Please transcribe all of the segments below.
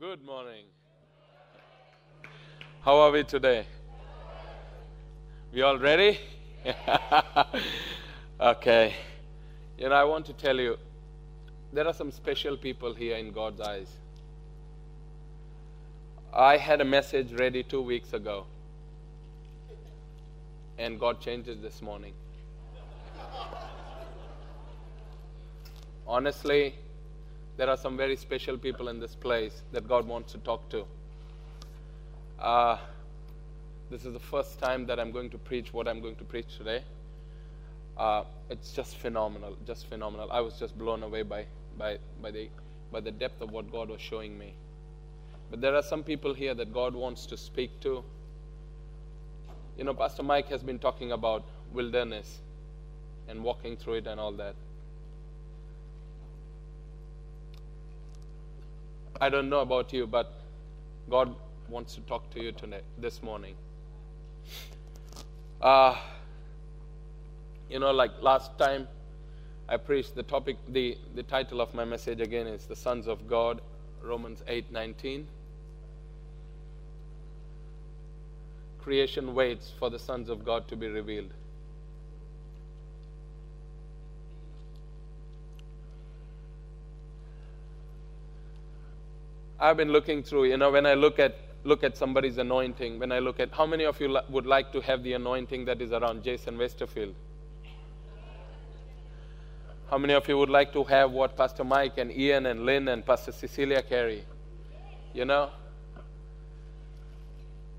Good morning. How are we today? We all ready? okay. You know, I want to tell you there are some special people here in God's eyes. I had a message ready two weeks ago, and God changed it this morning. Honestly, there are some very special people in this place that God wants to talk to. Uh, this is the first time that I'm going to preach what I'm going to preach today. Uh, it's just phenomenal, just phenomenal. I was just blown away by, by, by, the, by the depth of what God was showing me. But there are some people here that God wants to speak to. You know, Pastor Mike has been talking about wilderness and walking through it and all that. I don't know about you, but God wants to talk to you tonight, this morning. Uh, you know, like last time I preached, the topic, the, the title of my message again is The Sons of God, Romans 8 19. Creation waits for the sons of God to be revealed. I've been looking through, you know, when I look at look at somebody's anointing, when I look at how many of you would like to have the anointing that is around Jason Westerfield? How many of you would like to have what Pastor Mike and Ian and Lynn and Pastor Cecilia carry? You know?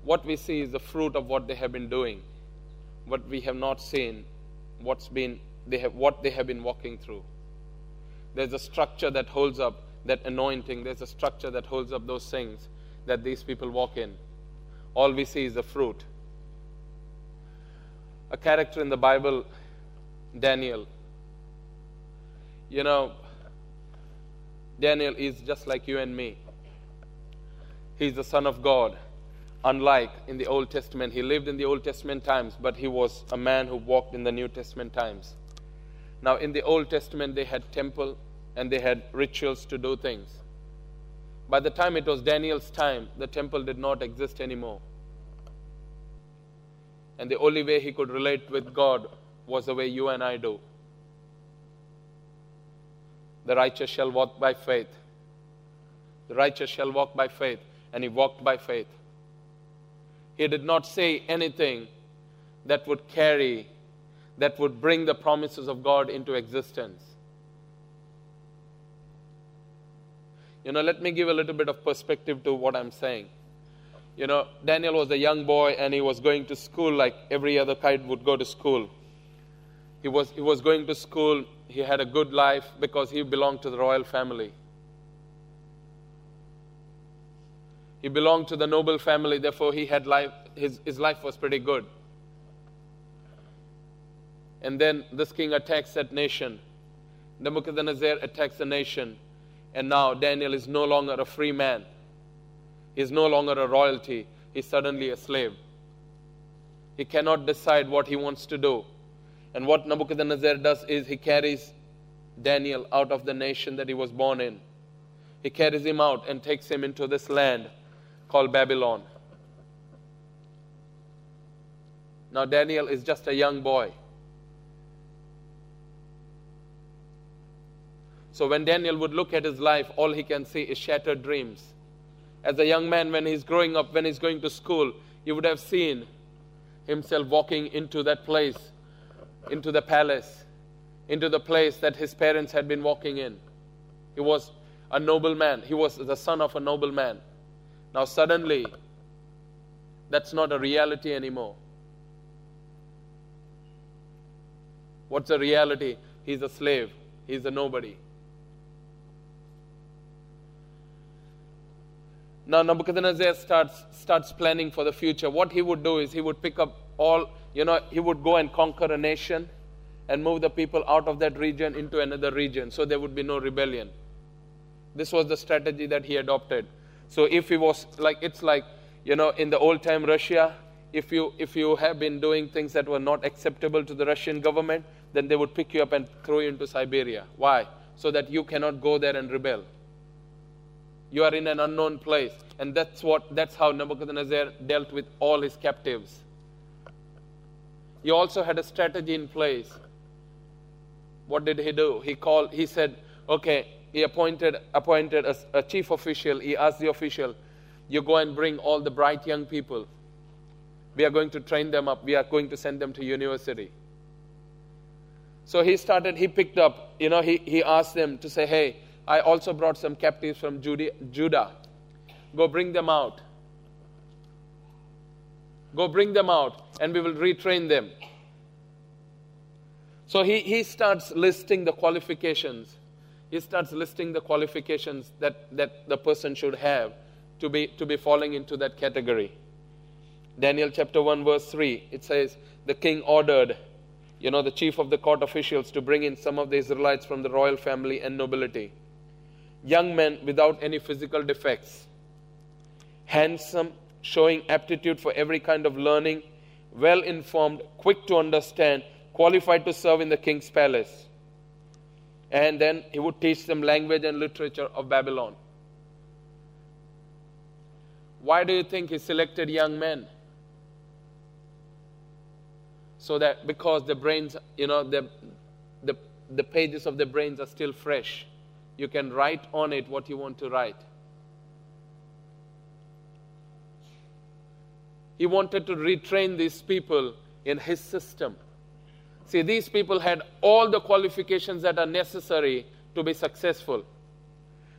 What we see is the fruit of what they have been doing. What we have not seen, what's been they have what they have been walking through. There's a structure that holds up that anointing, there's a structure that holds up those things that these people walk in. All we see is the fruit. A character in the Bible, Daniel. You know, Daniel is just like you and me. He's the Son of God. Unlike in the Old Testament, he lived in the Old Testament times, but he was a man who walked in the New Testament times. Now, in the Old Testament, they had temple, and they had rituals to do things. By the time it was Daniel's time, the temple did not exist anymore. And the only way he could relate with God was the way you and I do. The righteous shall walk by faith. The righteous shall walk by faith. And he walked by faith. He did not say anything that would carry, that would bring the promises of God into existence. You know, let me give a little bit of perspective to what I'm saying. You know, Daniel was a young boy and he was going to school like every other kid would go to school. He was, he was going to school, he had a good life because he belonged to the royal family. He belonged to the noble family, therefore, he had life, his, his life was pretty good. And then this king attacks that nation. Nebuchadnezzar attacks the nation and now Daniel is no longer a free man. He is no longer a royalty. He's suddenly a slave. He cannot decide what he wants to do. And what Nebuchadnezzar does is he carries Daniel out of the nation that he was born in. He carries him out and takes him into this land called Babylon. Now, Daniel is just a young boy. So when Daniel would look at his life, all he can see is shattered dreams. As a young man, when he's growing up, when he's going to school, you would have seen himself walking into that place, into the palace, into the place that his parents had been walking in. He was a noble man, he was the son of a noble man. Now, suddenly, that's not a reality anymore. What's the reality? He's a slave, he's a nobody. Now Nebuchadnezzar starts, starts planning for the future. What he would do is he would pick up all, you know, he would go and conquer a nation and move the people out of that region into another region so there would be no rebellion. This was the strategy that he adopted. So if he was like, it's like, you know, in the old time Russia, if you, if you have been doing things that were not acceptable to the Russian government, then they would pick you up and throw you into Siberia. Why? So that you cannot go there and rebel. You are in an unknown place. And that's what that's how Nebuchadnezzar dealt with all his captives. He also had a strategy in place. What did he do? He called he said, okay, he appointed appointed a, a chief official. He asked the official, you go and bring all the bright young people. We are going to train them up. We are going to send them to university. So he started, he picked up, you know, he, he asked them to say, hey, I also brought some captives from Judah. Go bring them out. Go bring them out, and we will retrain them. So he, he starts listing the qualifications. He starts listing the qualifications that, that the person should have to be, to be falling into that category. Daniel chapter 1, verse 3, it says, The king ordered, you know, the chief of the court officials to bring in some of the Israelites from the royal family and nobility. Young men without any physical defects, handsome, showing aptitude for every kind of learning, well informed, quick to understand, qualified to serve in the king's palace. And then he would teach them language and literature of Babylon. Why do you think he selected young men? so that because the brains, you know, the, the, the pages of the brains are still fresh, you can write on it what you want to write. He wanted to retrain these people in his system. See, these people had all the qualifications that are necessary to be successful.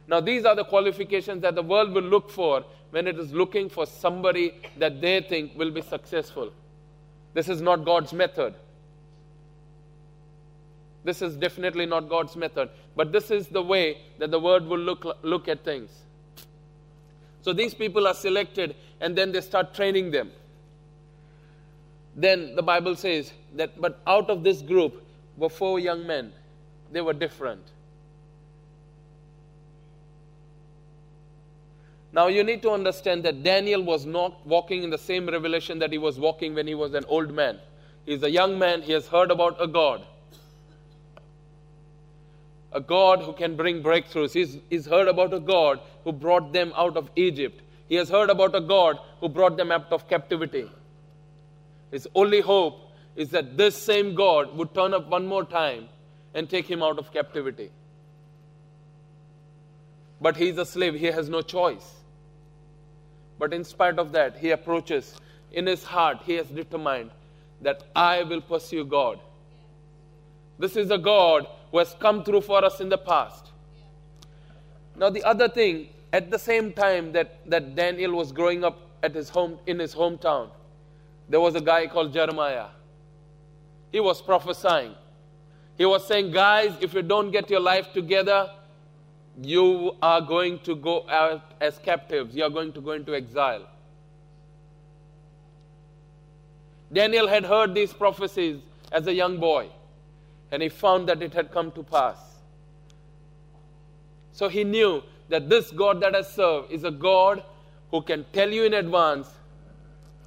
Now, these are the qualifications that the world will look for when it is looking for somebody that they think will be successful. This is not God's method. This is definitely not God's method. But this is the way that the word will look, look at things. So these people are selected and then they start training them. Then the Bible says that, but out of this group were four young men. They were different. Now, you need to understand that Daniel was not walking in the same revelation that he was walking when he was an old man. He's a young man, he has heard about a God. A God who can bring breakthroughs. He's, he's heard about a God who brought them out of Egypt. He has heard about a God who brought them out of captivity. His only hope is that this same God would turn up one more time and take him out of captivity. But he's a slave, he has no choice. But in spite of that, he approaches. In his heart, he has determined that I will pursue God. This is a God who has come through for us in the past. Now, the other thing, at the same time that, that Daniel was growing up at his home, in his hometown, there was a guy called Jeremiah. He was prophesying. He was saying, Guys, if you don't get your life together, you are going to go out as captives, you are going to go into exile. Daniel had heard these prophecies as a young boy, and he found that it had come to pass. So he knew that this God that I serve is a God who can tell you in advance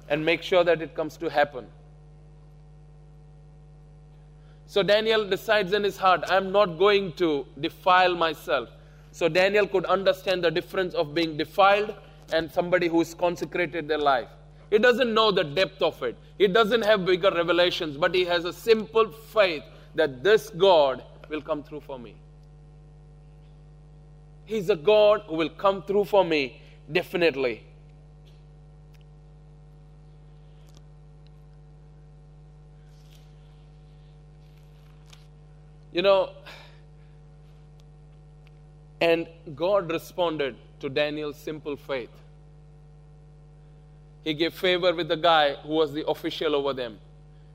and make sure that it comes to happen. So Daniel decides in his heart, I'm not going to defile myself. So Daniel could understand the difference of being defiled and somebody who has consecrated their life. He doesn't know the depth of it. He doesn't have bigger revelations, but he has a simple faith that this God will come through for me. He's a God who will come through for me, definitely. You know, and God responded to Daniel's simple faith. He gave favor with the guy who was the official over them.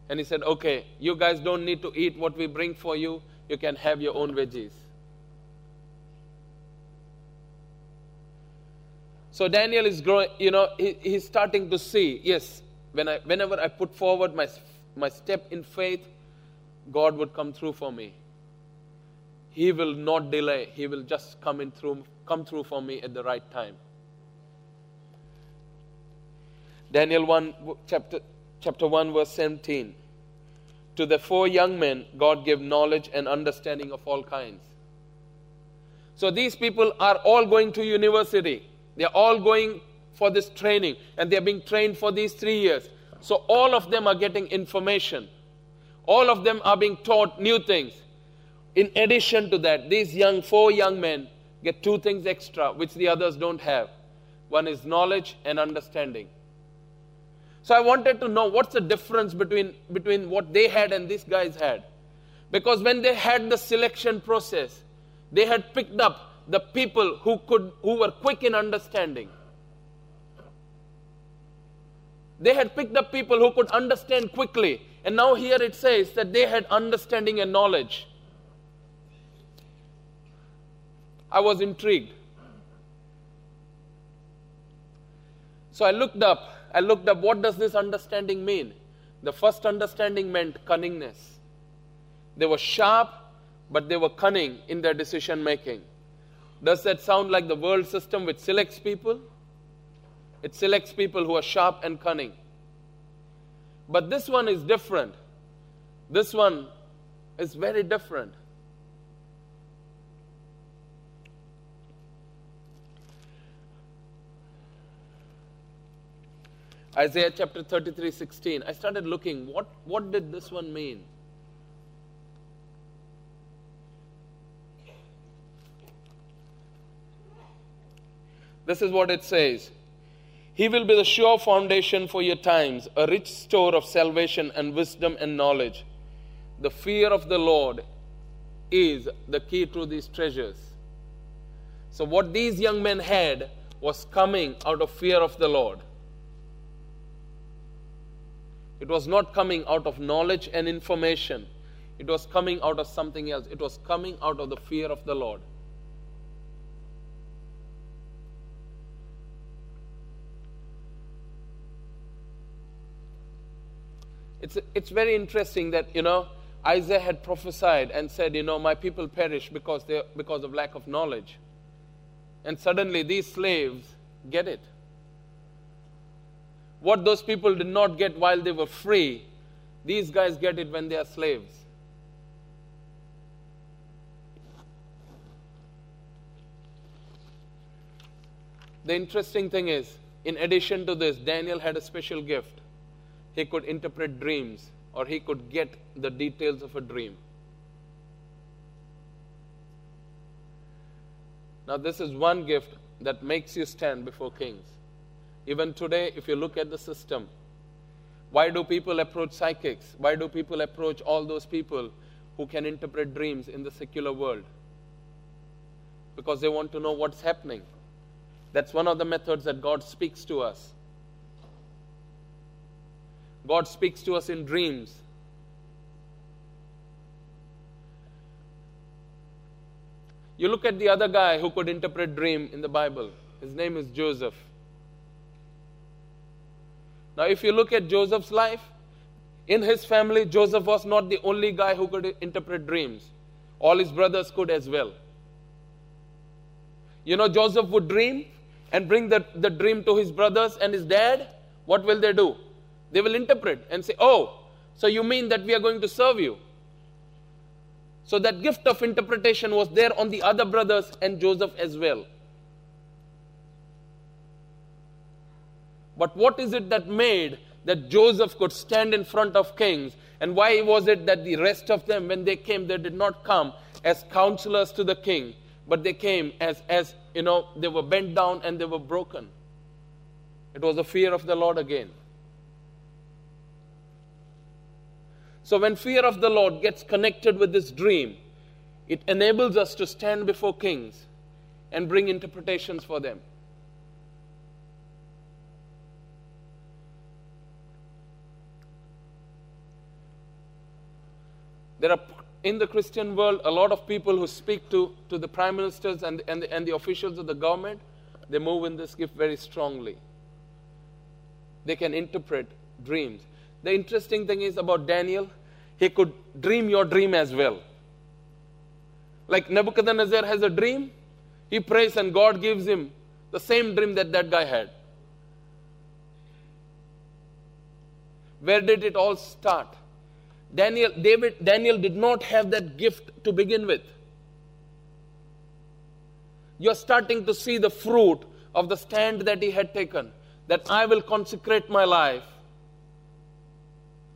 And he said, Okay, you guys don't need to eat what we bring for you. You can have your own veggies. So Daniel is growing, you know, he, he's starting to see, yes, when I, whenever I put forward my, my step in faith, God would come through for me. He will not delay. He will just come in through, come through for me at the right time. Daniel 1, chapter, chapter 1, verse 17. To the four young men, God gave knowledge and understanding of all kinds. So these people are all going to university. They are all going for this training and they are being trained for these three years. So all of them are getting information. All of them are being taught new things. In addition to that, these young, four young men get two things extra which the others don't have. One is knowledge and understanding. So I wanted to know what's the difference between, between what they had and these guys had. Because when they had the selection process, they had picked up the people who could who were quick in understanding. They had picked up people who could understand quickly. And now here it says that they had understanding and knowledge. I was intrigued. So I looked up. I looked up what does this understanding mean? The first understanding meant cunningness. They were sharp, but they were cunning in their decision making. Does that sound like the world system which selects people? It selects people who are sharp and cunning. But this one is different. This one is very different. Isaiah chapter 33 16. I started looking, what, what did this one mean? This is what it says He will be the sure foundation for your times, a rich store of salvation and wisdom and knowledge. The fear of the Lord is the key to these treasures. So, what these young men had was coming out of fear of the Lord. It was not coming out of knowledge and information. It was coming out of something else. It was coming out of the fear of the Lord. It's, it's very interesting that, you know, Isaiah had prophesied and said, you know, my people perish because, because of lack of knowledge. And suddenly these slaves get it. What those people did not get while they were free, these guys get it when they are slaves. The interesting thing is, in addition to this, Daniel had a special gift he could interpret dreams or he could get the details of a dream. Now, this is one gift that makes you stand before kings. Even today, if you look at the system, why do people approach psychics? Why do people approach all those people who can interpret dreams in the secular world? Because they want to know what's happening. That's one of the methods that God speaks to us. God speaks to us in dreams. You look at the other guy who could interpret dream in the Bible. His name is Joseph. Now, if you look at Joseph's life, in his family, Joseph was not the only guy who could interpret dreams. All his brothers could as well. You know, Joseph would dream and bring the, the dream to his brothers and his dad. What will they do? They will interpret and say, Oh, so you mean that we are going to serve you? So that gift of interpretation was there on the other brothers and Joseph as well. But what is it that made that Joseph could stand in front of kings? And why was it that the rest of them, when they came, they did not come as counselors to the king, but they came as, as you know, they were bent down and they were broken? It was the fear of the Lord again. So, when fear of the Lord gets connected with this dream, it enables us to stand before kings and bring interpretations for them. There are in the Christian world a lot of people who speak to, to the prime ministers and, and, the, and the officials of the government. They move in this gift very strongly. They can interpret dreams. The interesting thing is about Daniel, he could dream your dream as well. Like Nebuchadnezzar has a dream, he prays and God gives him the same dream that that guy had. Where did it all start? Daniel, David, Daniel did not have that gift to begin with. you're starting to see the fruit of the stand that he had taken that I will consecrate my life.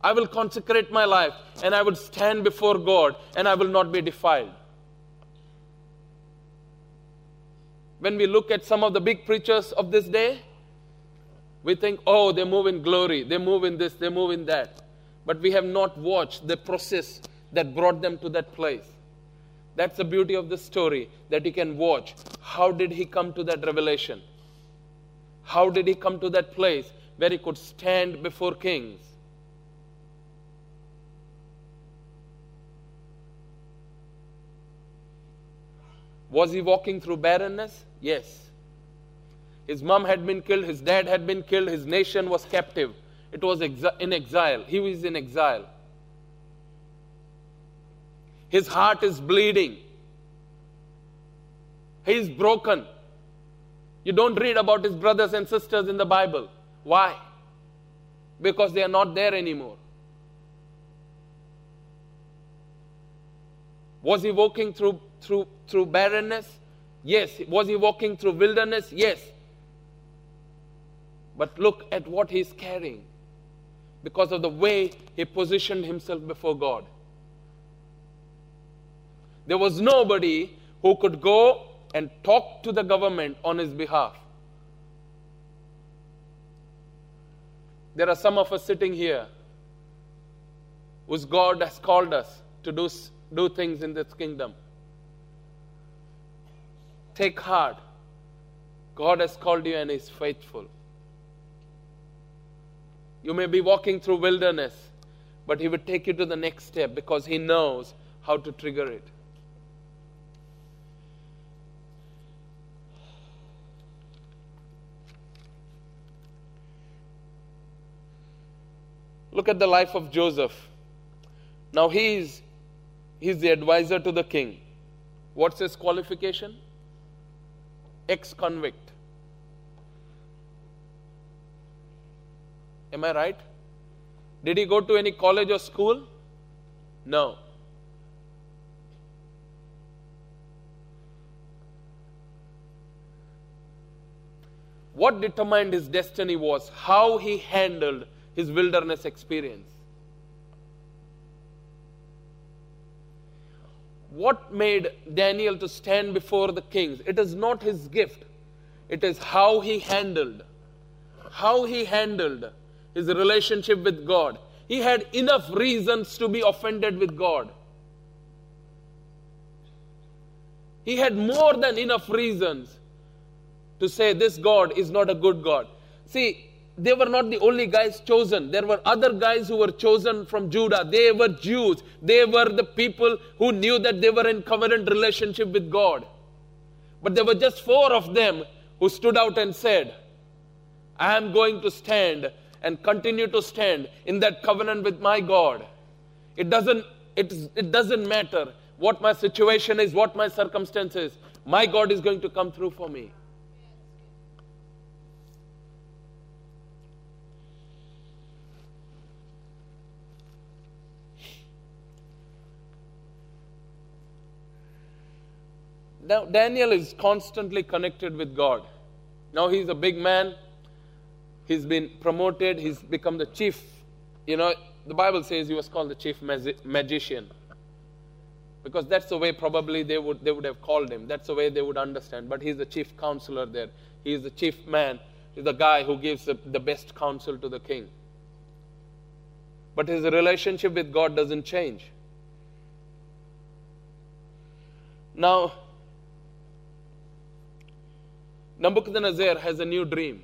I will consecrate my life and I will stand before God and I will not be defiled. When we look at some of the big preachers of this day, we think, oh, they move in glory, they move in this, they move in that. But we have not watched the process that brought them to that place. That's the beauty of the story that you can watch. How did he come to that revelation? How did he come to that place where he could stand before kings? Was he walking through barrenness? Yes. His mom had been killed, his dad had been killed, his nation was captive. It was in exile. He was in exile. His heart is bleeding. He is broken. You don't read about his brothers and sisters in the Bible. Why? Because they are not there anymore. Was he walking through, through, through barrenness? Yes. Was he walking through wilderness? Yes. But look at what he's carrying because of the way he positioned himself before God. There was nobody who could go and talk to the government on his behalf. There are some of us sitting here whose God has called us to do, do things in this kingdom. Take heart. God has called you and is faithful. You may be walking through wilderness, but He will take you to the next step because He knows how to trigger it. Look at the life of Joseph. Now he's he's the advisor to the king. What's his qualification? Ex-convict. Am I right? Did he go to any college or school? No. What determined his destiny was how he handled his wilderness experience. What made Daniel to stand before the kings? It is not his gift, it is how he handled. How he handled his relationship with God. He had enough reasons to be offended with God. He had more than enough reasons to say this God is not a good God. See, they were not the only guys chosen. There were other guys who were chosen from Judah. They were Jews. They were the people who knew that they were in covenant relationship with God. But there were just four of them who stood out and said, I am going to stand and continue to stand in that covenant with my God. It doesn't, it, it doesn't matter what my situation is, what my circumstances. My God is going to come through for me. Now, Daniel is constantly connected with God. Now he's a big man. He's been promoted. He's become the chief. You know, the Bible says he was called the chief magician. Because that's the way probably they would, they would have called him. That's the way they would understand. But he's the chief counselor there. He's the chief man. He's the guy who gives the, the best counsel to the king. But his relationship with God doesn't change. Now, Nebuchadnezzar has a new dream.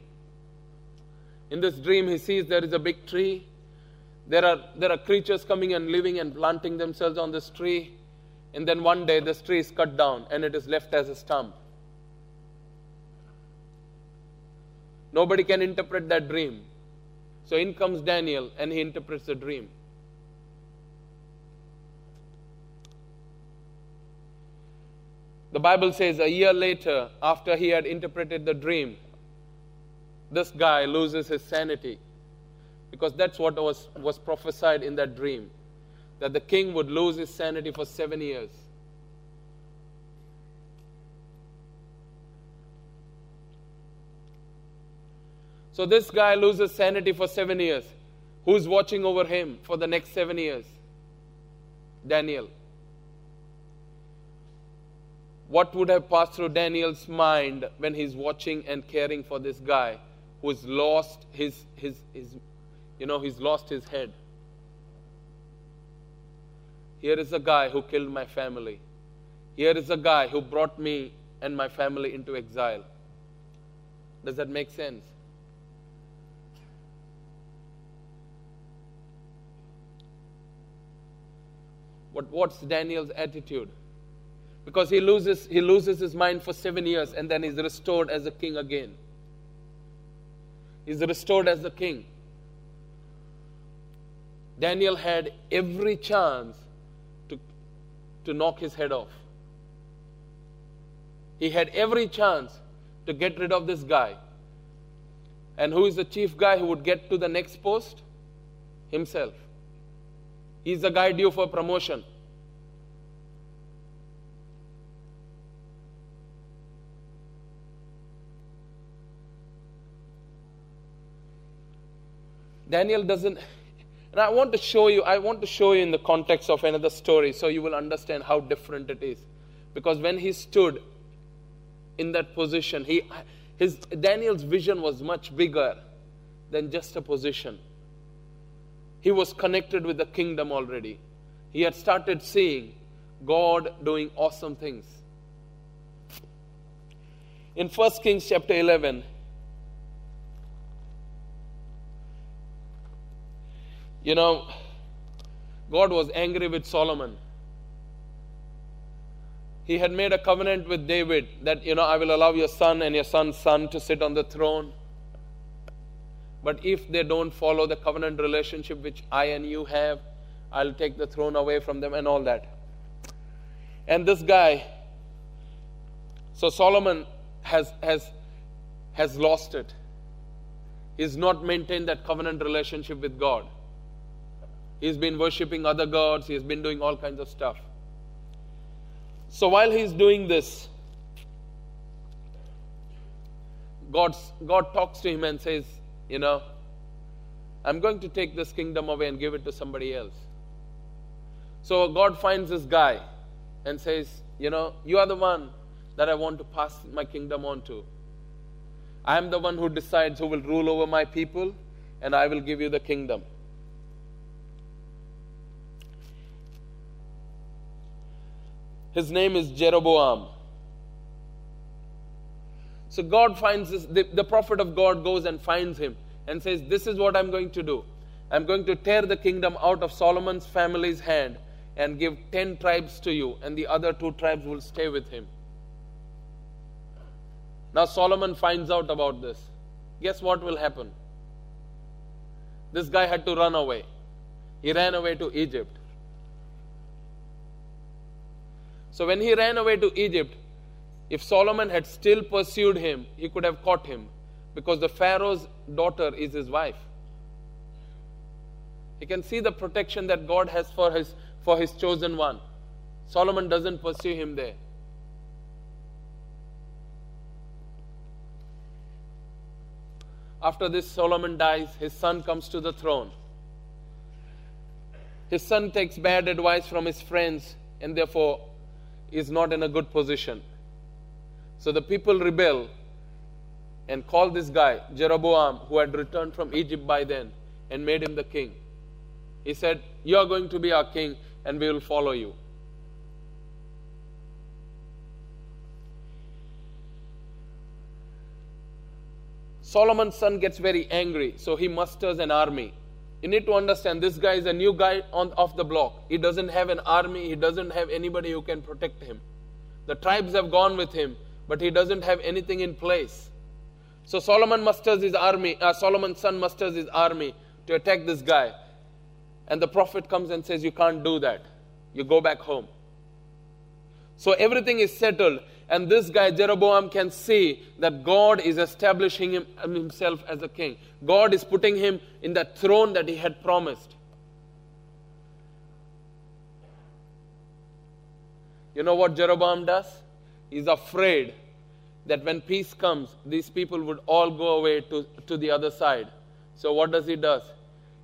In this dream, he sees there is a big tree. There are, there are creatures coming and living and planting themselves on this tree. And then one day, this tree is cut down and it is left as a stump. Nobody can interpret that dream. So in comes Daniel and he interprets the dream. The Bible says a year later, after he had interpreted the dream, this guy loses his sanity. Because that's what was, was prophesied in that dream that the king would lose his sanity for seven years. So this guy loses sanity for seven years. Who's watching over him for the next seven years? Daniel. What would have passed through Daniel's mind when he's watching and caring for this guy who's lost his, his, his you know, he's lost his head? Here is a guy who killed my family. Here is a guy who brought me and my family into exile. Does that make sense? What, what's Daniel's attitude? Because he loses, he loses his mind for seven years and then he's restored as a king again. He's restored as a king. Daniel had every chance to, to knock his head off. He had every chance to get rid of this guy. And who is the chief guy who would get to the next post? Himself. He's the guy due for promotion. Daniel doesn't and I want to show you, I want to show you in the context of another story so you will understand how different it is. Because when he stood in that position, he, his, Daniel's vision was much bigger than just a position. He was connected with the kingdom already. He had started seeing God doing awesome things. In 1 Kings chapter 11, You know, God was angry with Solomon. He had made a covenant with David that, you know, I will allow your son and your son's son to sit on the throne. But if they don't follow the covenant relationship which I and you have, I'll take the throne away from them and all that. And this guy, so Solomon has, has, has lost it. He's not maintained that covenant relationship with God. He's been worshipping other gods, he's been doing all kinds of stuff. So while he's doing this, God's, God talks to him and says, You know, I'm going to take this kingdom away and give it to somebody else. So God finds this guy and says, You know, you are the one that I want to pass my kingdom on to. I am the one who decides who will rule over my people, and I will give you the kingdom. His name is Jeroboam. So God finds this, the, the prophet of God goes and finds him and says, This is what I'm going to do. I'm going to tear the kingdom out of Solomon's family's hand and give 10 tribes to you, and the other two tribes will stay with him. Now, Solomon finds out about this. Guess what will happen? This guy had to run away. He ran away to Egypt. So when he ran away to Egypt, if Solomon had still pursued him, he could have caught him because the Pharaoh's daughter is his wife. He can see the protection that God has for his, for his chosen one. Solomon doesn't pursue him there. After this, Solomon dies, his son comes to the throne. His son takes bad advice from his friends and therefore is not in a good position. So the people rebel and call this guy, Jeroboam, who had returned from Egypt by then, and made him the king. He said, You are going to be our king, and we will follow you. Solomon's son gets very angry, so he musters an army you need to understand this guy is a new guy on off the block. He doesn't have an army, he doesn't have anybody who can protect him. The tribes have gone with him, but he doesn't have anything in place. So Solomon musters his army, uh, Solomon's son musters his army to attack this guy. And the prophet comes and says, You can't do that. You go back home. So everything is settled. And this guy, Jeroboam, can see that God is establishing him, um, himself as a king. God is putting him in that throne that he had promised. You know what Jeroboam does? He's afraid that when peace comes, these people would all go away to, to the other side. So what does he does?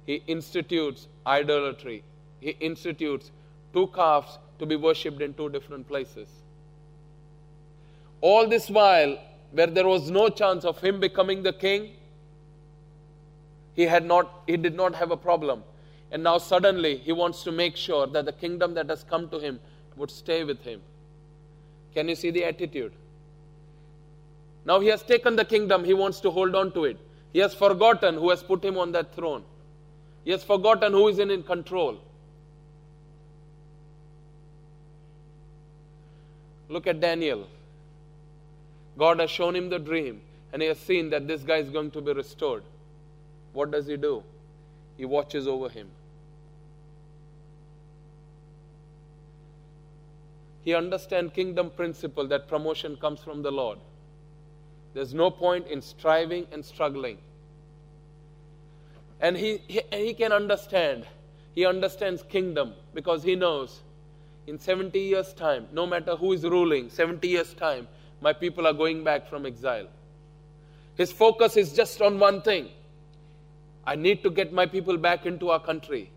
He institutes idolatry. He institutes two calves to be worshipped in two different places. All this while, where there was no chance of him becoming the king, he had not he did not have a problem. And now suddenly he wants to make sure that the kingdom that has come to him would stay with him. Can you see the attitude? Now he has taken the kingdom, he wants to hold on to it. He has forgotten who has put him on that throne. He has forgotten who is in, in control. Look at Daniel. God has shown him the dream, and he has seen that this guy is going to be restored. What does he do? He watches over him. He understands kingdom principle that promotion comes from the Lord. There's no point in striving and struggling. And he, he, he can understand. He understands kingdom because he knows in 70 years' time, no matter who is ruling, 70 years' time, my people are going back from exile. His focus is just on one thing I need to get my people back into our country.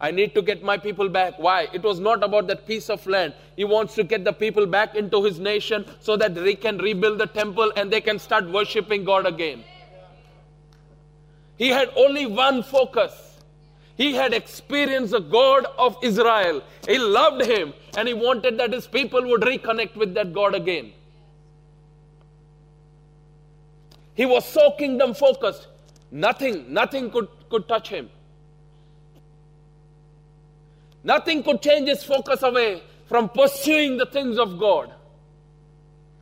I need to get my people back. Why? It was not about that piece of land. He wants to get the people back into his nation so that they can rebuild the temple and they can start worshiping God again. He had only one focus. He had experienced the God of Israel. He loved him and he wanted that his people would reconnect with that God again. He was so kingdom focused. Nothing, nothing could, could touch him. Nothing could change his focus away from pursuing the things of God.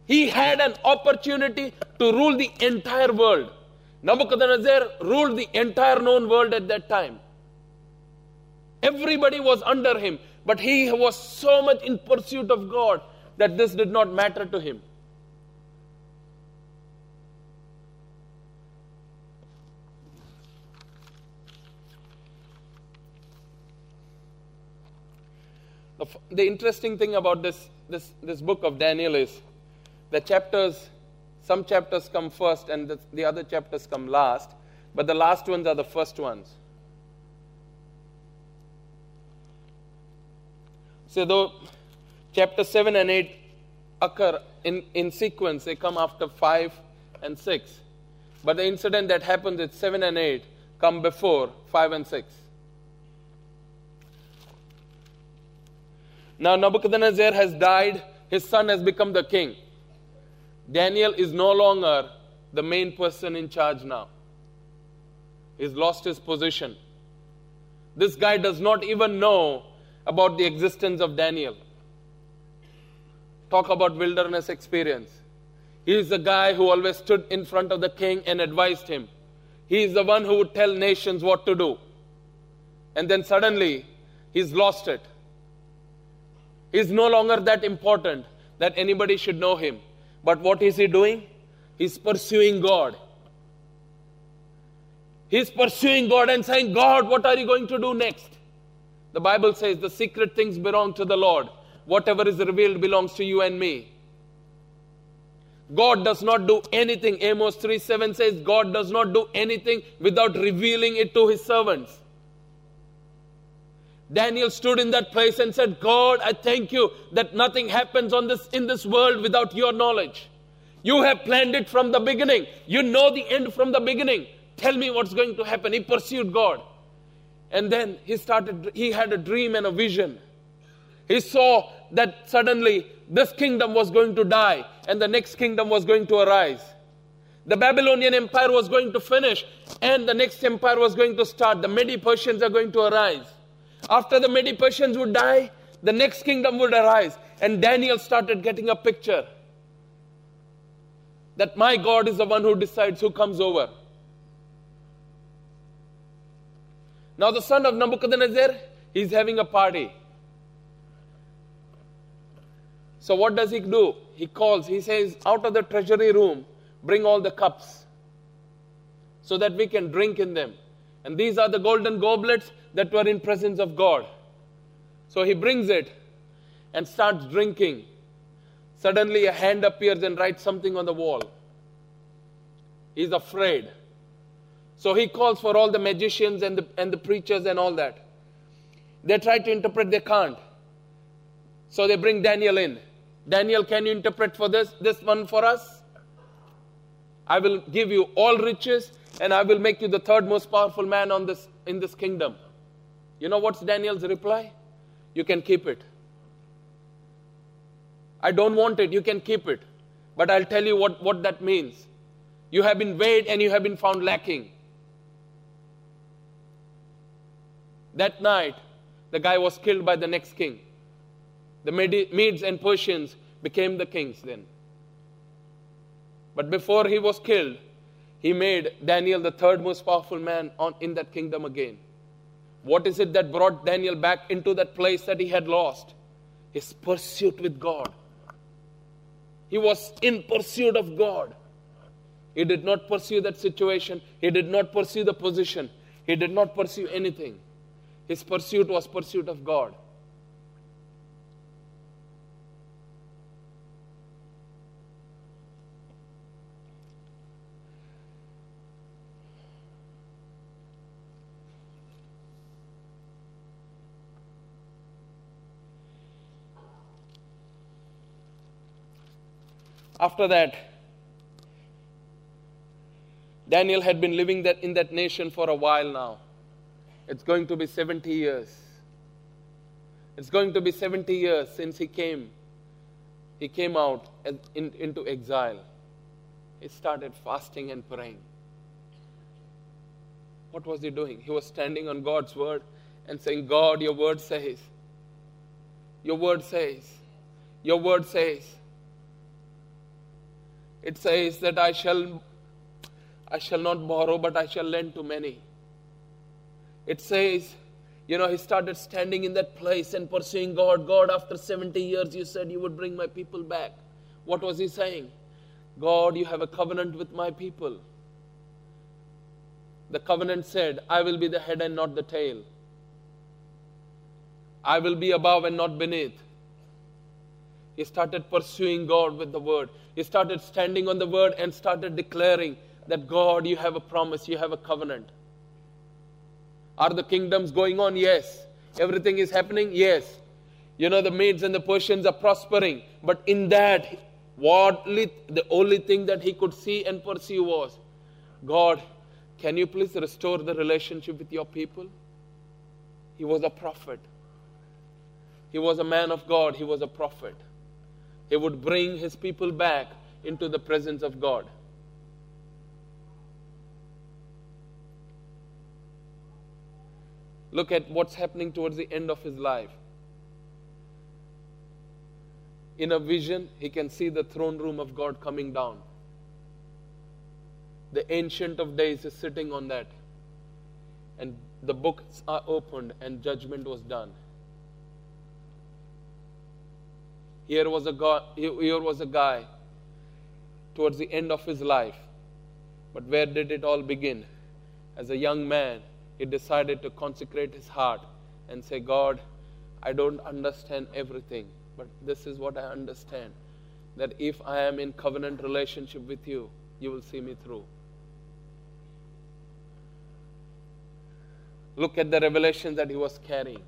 He had an opportunity to rule the entire world. Nebuchadnezzar ruled the entire known world at that time. Everybody was under him, but he was so much in pursuit of God that this did not matter to him. The, interesting thing about this, this, this book of Daniel is the chapters, some chapters come first and the, the other chapters come last, but the last ones are the first ones. So, though chapter 7 and 8 occur in, in sequence, they come after 5 and 6. But the incident that happens at 7 and 8 come before 5 and 6. Now Nebuchadnezzar has died, his son has become the king. Daniel is no longer the main person in charge now. He's lost his position. This guy does not even know about the existence of Daniel. Talk about wilderness experience. He is the guy who always stood in front of the king and advised him. He is the one who would tell nations what to do. And then suddenly, he's lost it is no longer that important that anybody should know him. But what is he doing? He's pursuing God. He's pursuing God and saying, God, what are you going to do next? The Bible says the secret things belong to the Lord. Whatever is revealed belongs to you and me. God does not do anything. Amos 3 7 says, God does not do anything without revealing it to his servants. Daniel stood in that place and said, God, I thank you that nothing happens on this, in this world without your knowledge. You have planned it from the beginning. You know the end from the beginning. Tell me what's going to happen. He pursued God. And then he started, he had a dream and a vision. He saw that suddenly this kingdom was going to die and the next kingdom was going to arise. The Babylonian Empire was going to finish and the next empire was going to start. The Medi Persians are going to arise. After the Medi Persians would die, the next kingdom would arise. And Daniel started getting a picture that my God is the one who decides who comes over. Now, the son of Nebuchadnezzar, he's having a party. So, what does he do? He calls, he says, out of the treasury room, bring all the cups so that we can drink in them. And these are the golden goblets that were in presence of God. So he brings it and starts drinking. Suddenly, a hand appears and writes something on the wall. He's afraid. So he calls for all the magicians and the, and the preachers and all that. They try to interpret, they can't. So they bring Daniel in. Daniel, can you interpret for this, this one for us? I will give you all riches and I will make you the third most powerful man on this, in this kingdom. You know what's Daniel's reply? You can keep it. I don't want it, you can keep it. But I'll tell you what, what that means. You have been weighed and you have been found lacking. That night, the guy was killed by the next king. The Medes and Persians became the kings then. But before he was killed, he made Daniel the third most powerful man on, in that kingdom again. What is it that brought Daniel back into that place that he had lost? His pursuit with God. He was in pursuit of God. He did not pursue that situation. He did not pursue the position. He did not pursue anything. His pursuit was pursuit of God. After that, Daniel had been living that in that nation for a while now. It's going to be 70 years. It's going to be 70 years since he came. He came out in, into exile. He started fasting and praying. What was he doing? He was standing on God's word and saying, God, your word says, your word says, your word says. It says that I shall I shall not borrow, but I shall lend to many. It says, you know, he started standing in that place and pursuing God. God, after 70 years, you said you would bring my people back. What was he saying? God, you have a covenant with my people. The covenant said, I will be the head and not the tail. I will be above and not beneath. He started pursuing God with the word. He started standing on the word and started declaring that God, you have a promise, you have a covenant. Are the kingdoms going on? Yes. Everything is happening? Yes. You know, the Medes and the Persians are prospering. But in that, what the only thing that he could see and pursue was God, can you please restore the relationship with your people? He was a prophet. He was a man of God. He was a prophet. He would bring his people back into the presence of God. Look at what's happening towards the end of his life. In a vision, he can see the throne room of God coming down. The Ancient of Days is sitting on that. And the books are opened, and judgment was done. Here was a guy, here was a guy towards the end of his life. But where did it all begin? As a young man, he decided to consecrate his heart and say, God, I don't understand everything, but this is what I understand that if I am in covenant relationship with you, you will see me through. Look at the revelation that he was carrying.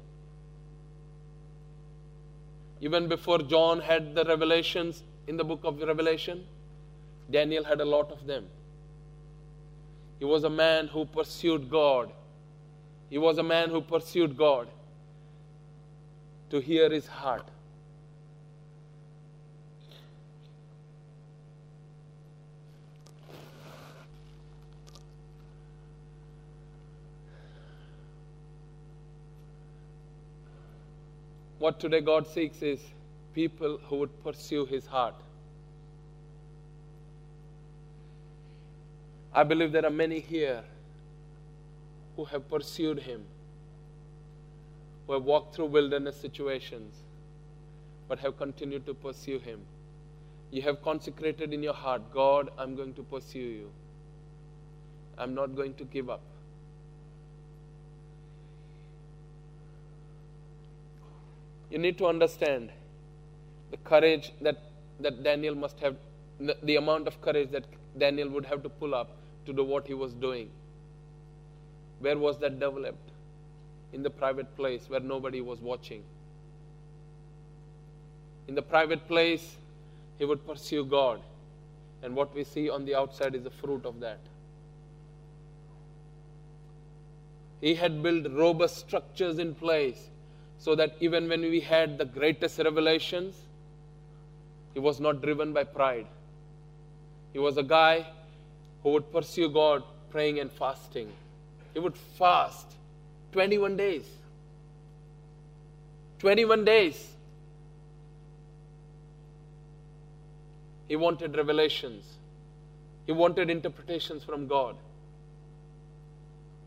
Even before John had the revelations in the book of Revelation, Daniel had a lot of them. He was a man who pursued God. He was a man who pursued God to hear his heart. What today God seeks is people who would pursue His heart. I believe there are many here who have pursued Him, who have walked through wilderness situations, but have continued to pursue Him. You have consecrated in your heart, God, I'm going to pursue you. I'm not going to give up. You need to understand the courage that that Daniel must have, the amount of courage that Daniel would have to pull up to do what he was doing. Where was that developed? In the private place where nobody was watching. In the private place, he would pursue God. And what we see on the outside is the fruit of that. He had built robust structures in place so that even when we had the greatest revelations, he was not driven by pride. He was a guy who would pursue God praying and fasting. He would fast 21 days. 21 days. He wanted revelations. He wanted interpretations from God.